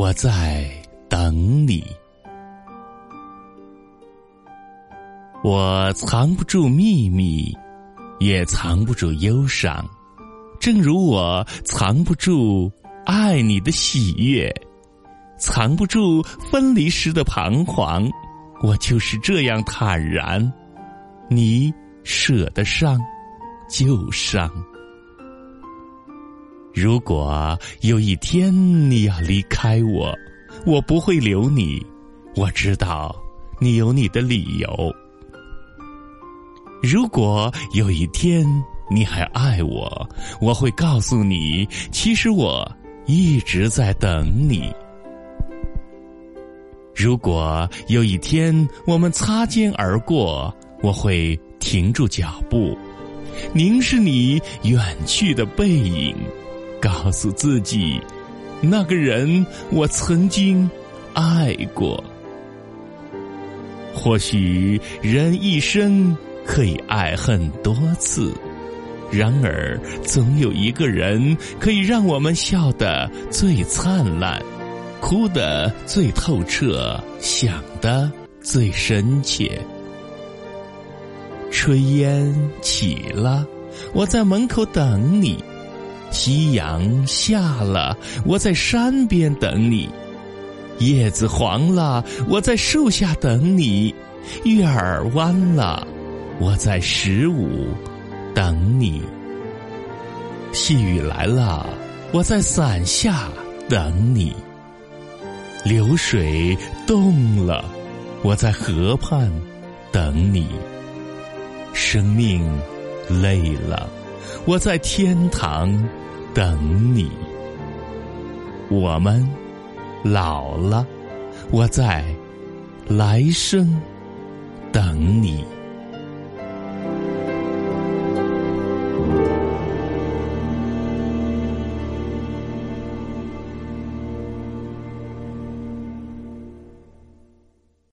我在等你。我藏不住秘密，也藏不住忧伤，正如我藏不住爱你的喜悦，藏不住分离时的彷徨。我就是这样坦然，你舍得伤就伤。如果有一天你要离开我，我不会留你。我知道你有你的理由。如果有一天你还爱我，我会告诉你，其实我一直在等你。如果有一天我们擦肩而过，我会停住脚步，凝视你远去的背影，告诉自己，那个人我曾经爱过。或许人一生。可以爱很多次，然而总有一个人可以让我们笑得最灿烂，哭得最透彻，想得最深切。炊烟起了，我在门口等你；夕阳下了，我在山边等你；叶子黄了，我在树下等你；月儿弯了。我在十五等你，细雨来了，我在伞下等你。流水动了，我在河畔等你。生命累了，我在天堂等你。我们老了，我在来生等你。